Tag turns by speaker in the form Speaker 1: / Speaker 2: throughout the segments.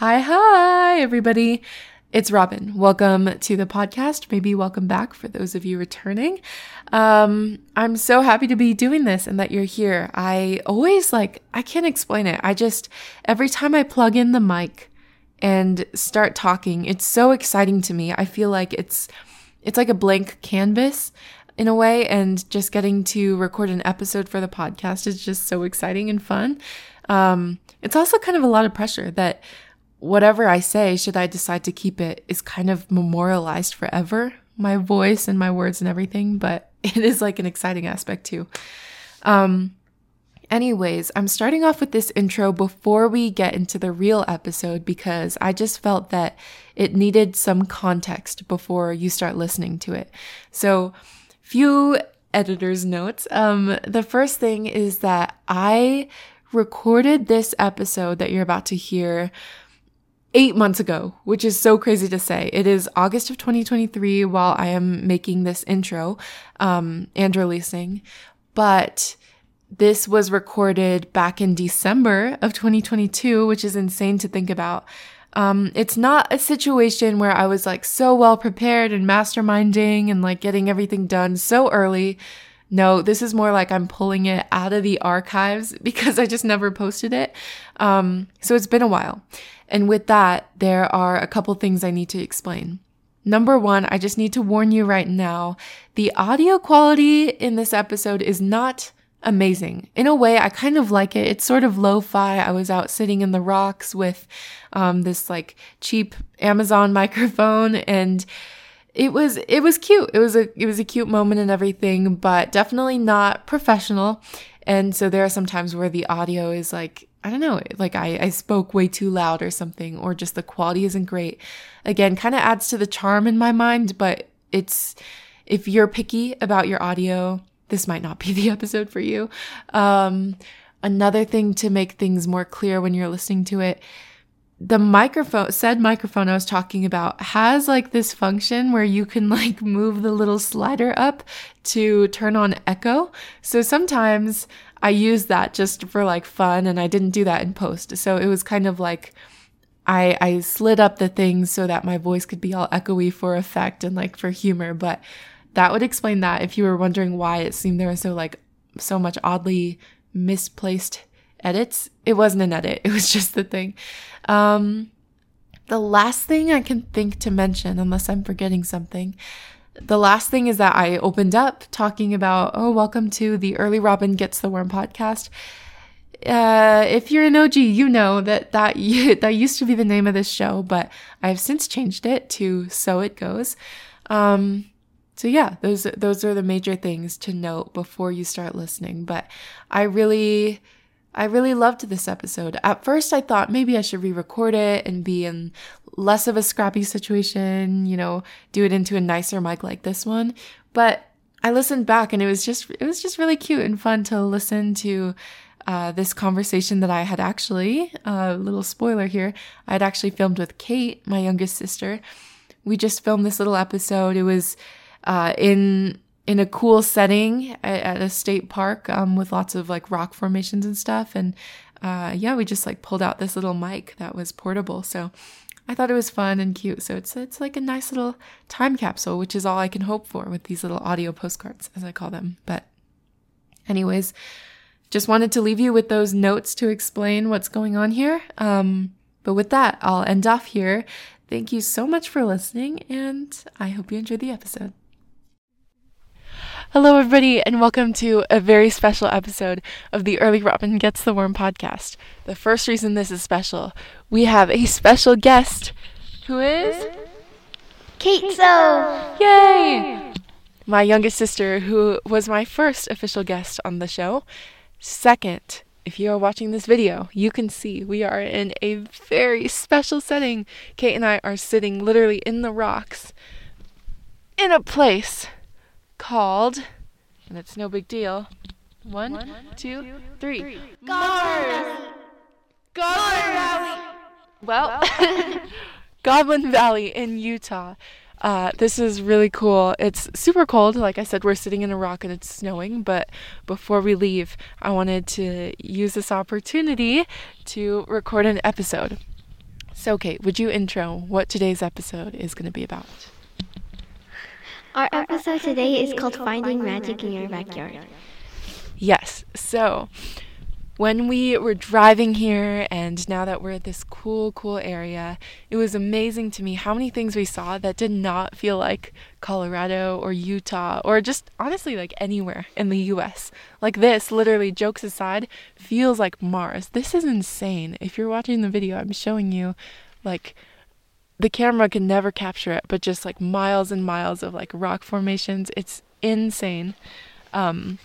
Speaker 1: Hi, hi, everybody. It's Robin. Welcome to the podcast. Maybe welcome back for those of you returning. Um, I'm so happy to be doing this and that you're here. I always like, I can't explain it. I just, every time I plug in the mic and start talking, it's so exciting to me. I feel like it's, it's like a blank canvas in a way, and just getting to record an episode for the podcast is just so exciting and fun. Um, it's also kind of a lot of pressure that whatever I say, should I decide to keep it, is kind of memorialized forever. My voice and my words and everything, but it is like an exciting aspect too. Um, anyways, I'm starting off with this intro before we get into the real episode because I just felt that it needed some context before you start listening to it. So, few editor's notes. Um, the first thing is that I recorded this episode that you're about to hear eight months ago, which is so crazy to say. It is August of 2023 while I am making this intro um, and releasing, but this was recorded back in December of 2022, which is insane to think about. Um, it's not a situation where I was like so well prepared and masterminding and like getting everything done so early. No, this is more like I'm pulling it out of the archives because I just never posted it. Um, so it's been a while. And with that, there are a couple things I need to explain. Number one, I just need to warn you right now the audio quality in this episode is not amazing. In a way, I kind of like it. It's sort of lo fi. I was out sitting in the rocks with um, this like cheap Amazon microphone and it was it was cute. It was a it was a cute moment and everything, but definitely not professional. And so there are some times where the audio is like I don't know, like I, I spoke way too loud or something, or just the quality isn't great. Again, kind of adds to the charm in my mind, but it's, if you're picky about your audio, this might not be the episode for you. Um, another thing to make things more clear when you're listening to it, the microphone, said microphone I was talking about has like this function where you can like move the little slider up to turn on echo. So sometimes I use that just for like fun and I didn't do that in post. So it was kind of like I I slid up the things so that my voice could be all echoey for effect and like for humor, but that would explain that if you were wondering why it seemed there was so like so much oddly misplaced edits. It wasn't an edit. It was just the thing. Um the last thing I can think to mention, unless I'm forgetting something, the last thing is that I opened up talking about, oh, welcome to the Early Robin Gets the Worm podcast. Uh, if you're an OG, you know that that that used to be the name of this show, but I've since changed it to So It Goes. Um, so yeah, those those are the major things to note before you start listening. But I really I really loved this episode. At first, I thought maybe I should re record it and be in less of a scrappy situation, you know, do it into a nicer mic like this one. But I listened back and it was just, it was just really cute and fun to listen to uh, this conversation that I had actually, a uh, little spoiler here, I had actually filmed with Kate, my youngest sister. We just filmed this little episode. It was uh, in in a cool setting at, at a state park um, with lots of like rock formations and stuff. And uh, yeah, we just like pulled out this little mic that was portable. So I thought it was fun and cute. So it's it's like a nice little time capsule, which is all I can hope for with these little audio postcards, as I call them. But anyways, just wanted to leave you with those notes to explain what's going on here. Um, but with that, I'll end off here. Thank you so much for listening, and I hope you enjoyed the episode. Hello, everybody, and welcome to a very special episode of the Early Robin Gets the Worm podcast. The first reason this is special, we have a special guest who is
Speaker 2: Kate So.
Speaker 1: Yay! My youngest sister, who was my first official guest on the show. Second, if you are watching this video, you can see we are in a very special setting. Kate and I are sitting literally in the rocks in a place called, and it's no big deal. One, One two, two, three. three.
Speaker 2: Goblin
Speaker 1: Valley. Well, Goblin Valley in Utah. Uh, this is really cool. It's super cold. Like I said, we're sitting in a rock and it's snowing. But before we leave, I wanted to use this opportunity to record an episode. So, Kate, would you intro what today's episode is going to be about?
Speaker 2: Our episode today is called Finding Magic in Your Backyard.
Speaker 1: Yes. So, when we were driving here, and now that we're at this cool, cool area, it was amazing to me how many things we saw that did not feel like Colorado or Utah or just honestly like anywhere in the US. Like this, literally, jokes aside, feels like Mars. This is insane. If you're watching the video, I'm showing you like the camera can never capture it, but just like miles and miles of like rock formations. It's insane. Um,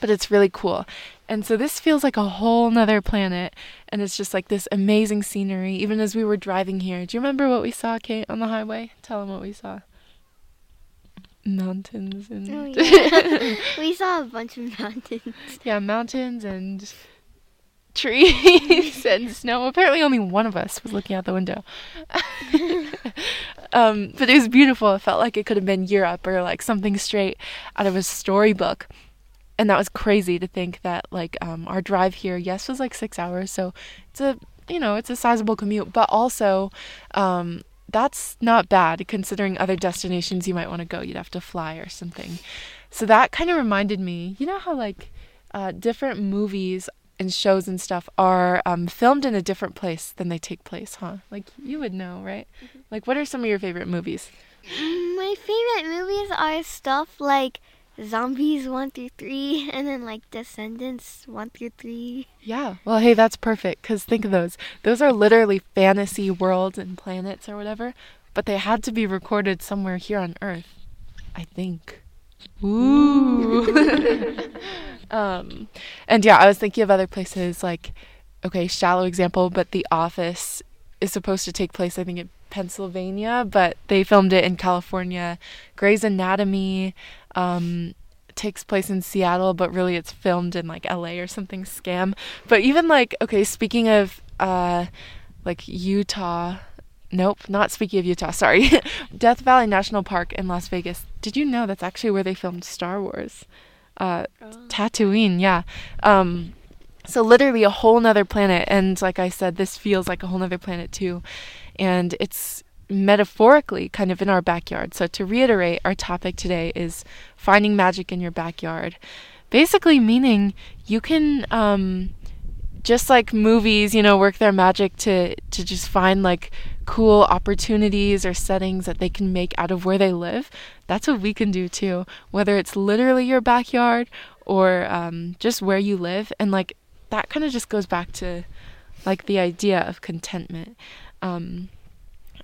Speaker 1: but it's really cool. And so this feels like a whole nother planet. And it's just like this amazing scenery, even as we were driving here. Do you remember what we saw, Kate, on the highway? Tell them what we saw. Mountains and.
Speaker 2: Oh, yeah. we saw a bunch of mountains.
Speaker 1: Yeah, mountains and trees and snow. Apparently, only one of us was looking out the window. um, but it was beautiful. It felt like it could have been Europe or like something straight out of a storybook. And that was crazy to think that like um, our drive here, yes, was like six hours. So it's a you know it's a sizable commute, but also um, that's not bad considering other destinations you might want to go. You'd have to fly or something. So that kind of reminded me. You know how like uh, different movies and shows and stuff are um, filmed in a different place than they take place, huh? Like you would know, right? Mm-hmm. Like, what are some of your favorite movies?
Speaker 2: Mm, my favorite movies are stuff like Zombies 1 through 3, and then like Descendants 1 through 3.
Speaker 1: Yeah, well, hey, that's perfect because think of those. Those are literally fantasy worlds and planets or whatever, but they had to be recorded somewhere here on Earth, I think. Ooh. um, and yeah, I was thinking of other places like, okay, shallow example, but The Office is supposed to take place, I think, in Pennsylvania, but they filmed it in California. Grey's Anatomy um, takes place in Seattle, but really it's filmed in like LA or something scam. But even like, okay, speaking of uh, like Utah Nope, not speaking of Utah. Sorry. Death Valley National Park in Las Vegas. Did you know that's actually where they filmed Star Wars? Uh, oh. Tatooine, yeah. Um, so literally a whole nother planet. And like I said, this feels like a whole nother planet too. And it's metaphorically kind of in our backyard. So to reiterate, our topic today is finding magic in your backyard. Basically meaning you can um, just like movies, you know, work their magic to to just find like cool opportunities or settings that they can make out of where they live. That's what we can do too, whether it's literally your backyard or um, just where you live. And like that kind of just goes back to like the idea of contentment. Um,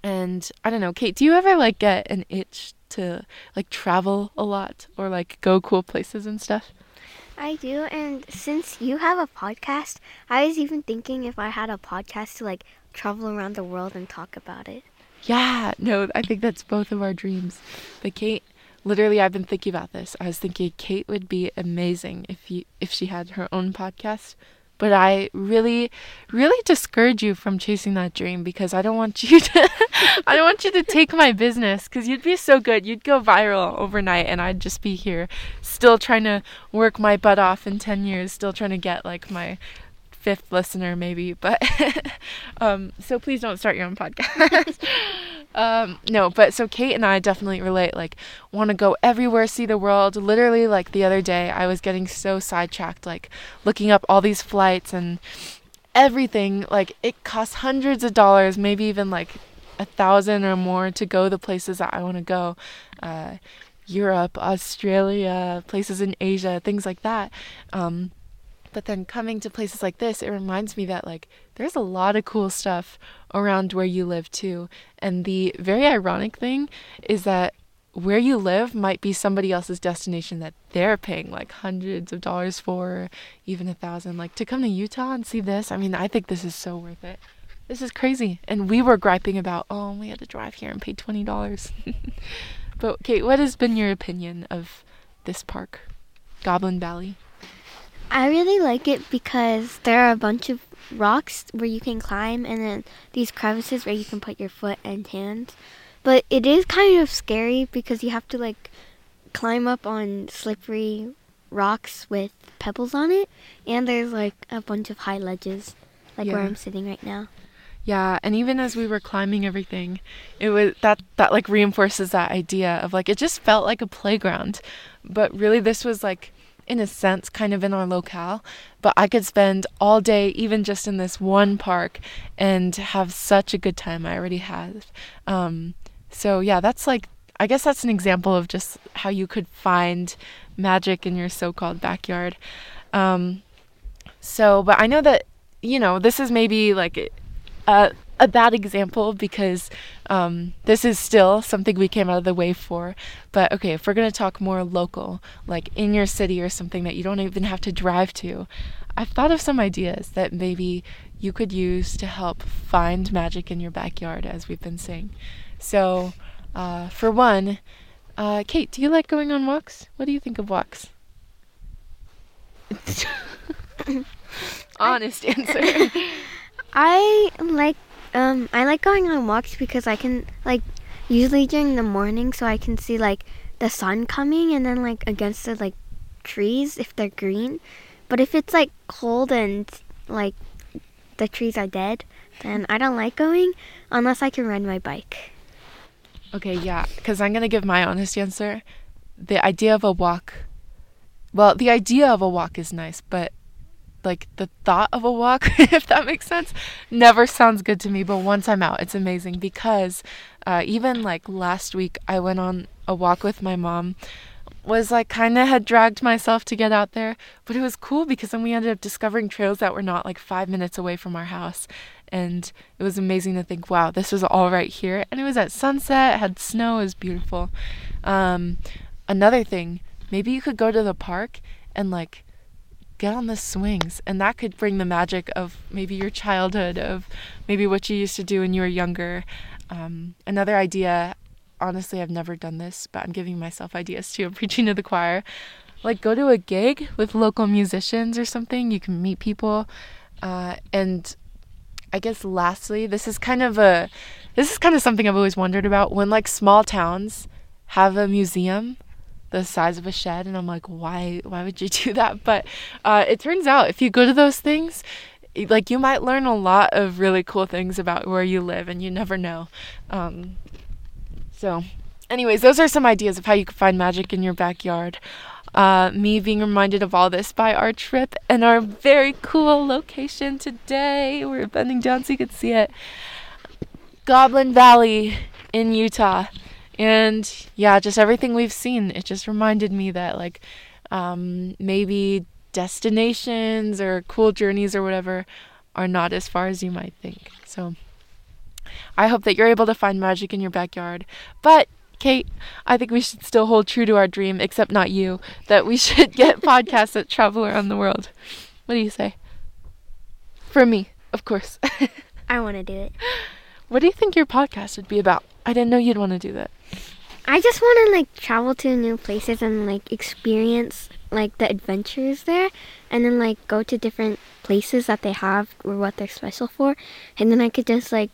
Speaker 1: and I don't know, Kate, do you ever like get an itch to like travel a lot or like go cool places and stuff?
Speaker 2: I do, and since you have a podcast, I was even thinking if I had a podcast to like travel around the world and talk about it.
Speaker 1: Yeah, no, I think that's both of our dreams. But Kate, literally, I've been thinking about this. I was thinking Kate would be amazing if you if she had her own podcast but I really, really discourage you from chasing that dream because I don't want you to, I don't want you to take my business because you'd be so good. You'd go viral overnight and I'd just be here still trying to work my butt off in 10 years, still trying to get like my fifth listener maybe. But, um, so please don't start your own podcast. Um, no, but so Kate and I definitely relate. Like, want to go everywhere, see the world. Literally, like the other day, I was getting so sidetracked, like looking up all these flights and everything. Like, it costs hundreds of dollars, maybe even like a thousand or more to go the places that I want to go. Uh, Europe, Australia, places in Asia, things like that. Um, but then coming to places like this, it reminds me that like there's a lot of cool stuff around where you live too. And the very ironic thing is that where you live might be somebody else's destination that they're paying like hundreds of dollars for, even a thousand. Like to come to Utah and see this, I mean, I think this is so worth it. This is crazy. And we were griping about, oh, we had to drive here and pay $20. but Kate, what has been your opinion of this park, Goblin Valley?
Speaker 2: I really like it because there are a bunch of rocks where you can climb and then these crevices where you can put your foot and hands. But it is kind of scary because you have to like climb up on slippery rocks with pebbles on it and there's like a bunch of high ledges like yeah. where I'm sitting right now.
Speaker 1: Yeah, and even as we were climbing everything, it was that that like reinforces that idea of like it just felt like a playground. But really this was like in a sense kind of in our locale, but I could spend all day even just in this one park and have such a good time I already have. Um, so yeah, that's like I guess that's an example of just how you could find magic in your so-called backyard. Um, so, but I know that you know this is maybe like a, a bad example because um, this is still something we came out of the way for. But okay, if we're going to talk more local, like in your city or something that you don't even have to drive to, I've thought of some ideas that maybe you could use to help find magic in your backyard, as we've been saying. So, uh, for one, uh, Kate, do you like going on walks? What do you think of walks? Honest answer.
Speaker 2: I like um I like going on walks because I can like usually during the morning so I can see like the sun coming and then like against the like trees if they're green. But if it's like cold and like the trees are dead, then I don't like going unless I can ride my bike.
Speaker 1: Okay, yeah, because I'm to give my honest answer. The idea of a walk, well, the idea of a walk is nice, but like the thought of a walk, if that makes sense, never sounds good to me. But once I'm out, it's amazing because uh, even like last week, I went on a walk with my mom. Was like kind of had dragged myself to get out there, but it was cool because then we ended up discovering trails that were not like five minutes away from our house. And it was amazing to think, wow, this was all right here. And it was at sunset, had snow, it was beautiful. Um, another thing, maybe you could go to the park and like get on the swings and that could bring the magic of maybe your childhood of maybe what you used to do when you were younger. Um, another idea honestly i've never done this but i'm giving myself ideas too i'm preaching to the choir. Like go to a gig with local musicians or something you can meet people. Uh, and i guess lastly this is kind of a this is kind of something i've always wondered about when like small towns have a museum the size of a shed and i'm like why why would you do that? But uh, it turns out if you go to those things like you might learn a lot of really cool things about where you live and you never know. Um, so anyways those are some ideas of how you can find magic in your backyard. Uh, me being reminded of all this by our trip and our very cool location today. We're bending down so you can see it. Goblin valley in utah and yeah, just everything we've seen, it just reminded me that like um, maybe destinations or cool journeys or whatever are not as far as you might think. So I hope that you're able to find magic in your backyard. But Kate, I think we should still hold true to our dream, except not you, that we should get podcasts that travel around the world. What do you say? For me, of course.
Speaker 2: I want to do it.
Speaker 1: What do you think your podcast would be about? I didn't know you'd want to do that.
Speaker 2: I just want to like travel to new places and like experience like the adventures there and then like go to different places that they have or what they're special for and then I could just like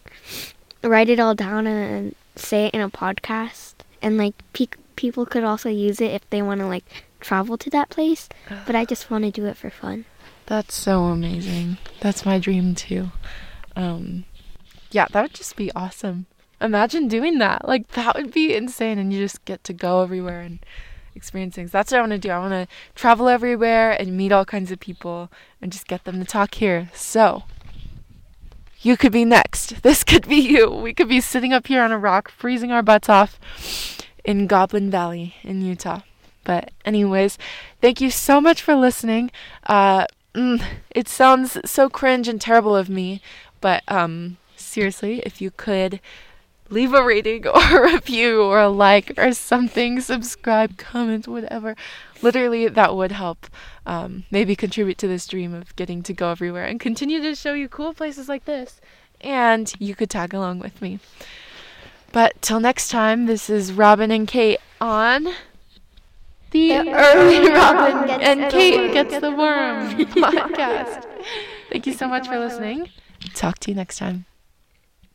Speaker 2: write it all down and say it in a podcast and like pe- people could also use it if they want to like travel to that place but I just want to do it for fun.
Speaker 1: That's so amazing. That's my dream too. Um yeah, that would just be awesome. Imagine doing that. Like that would be insane and you just get to go everywhere and experience things. That's what I want to do. I want to travel everywhere and meet all kinds of people and just get them to talk here. So, you could be next. This could be you. We could be sitting up here on a rock freezing our butts off in Goblin Valley in Utah. But anyways, thank you so much for listening. Uh mm, it sounds so cringe and terrible of me, but um seriously, if you could leave a rating or a review or a like or something, subscribe, comment, whatever. Literally, that would help um, maybe contribute to this dream of getting to go everywhere and continue to show you cool places like this. And you could tag along with me. But till next time, this is Robin and Kate on the, the Early Robin, Robin and Kate Gets the Worm podcast. Thank you so much for listening. Talk to you next time.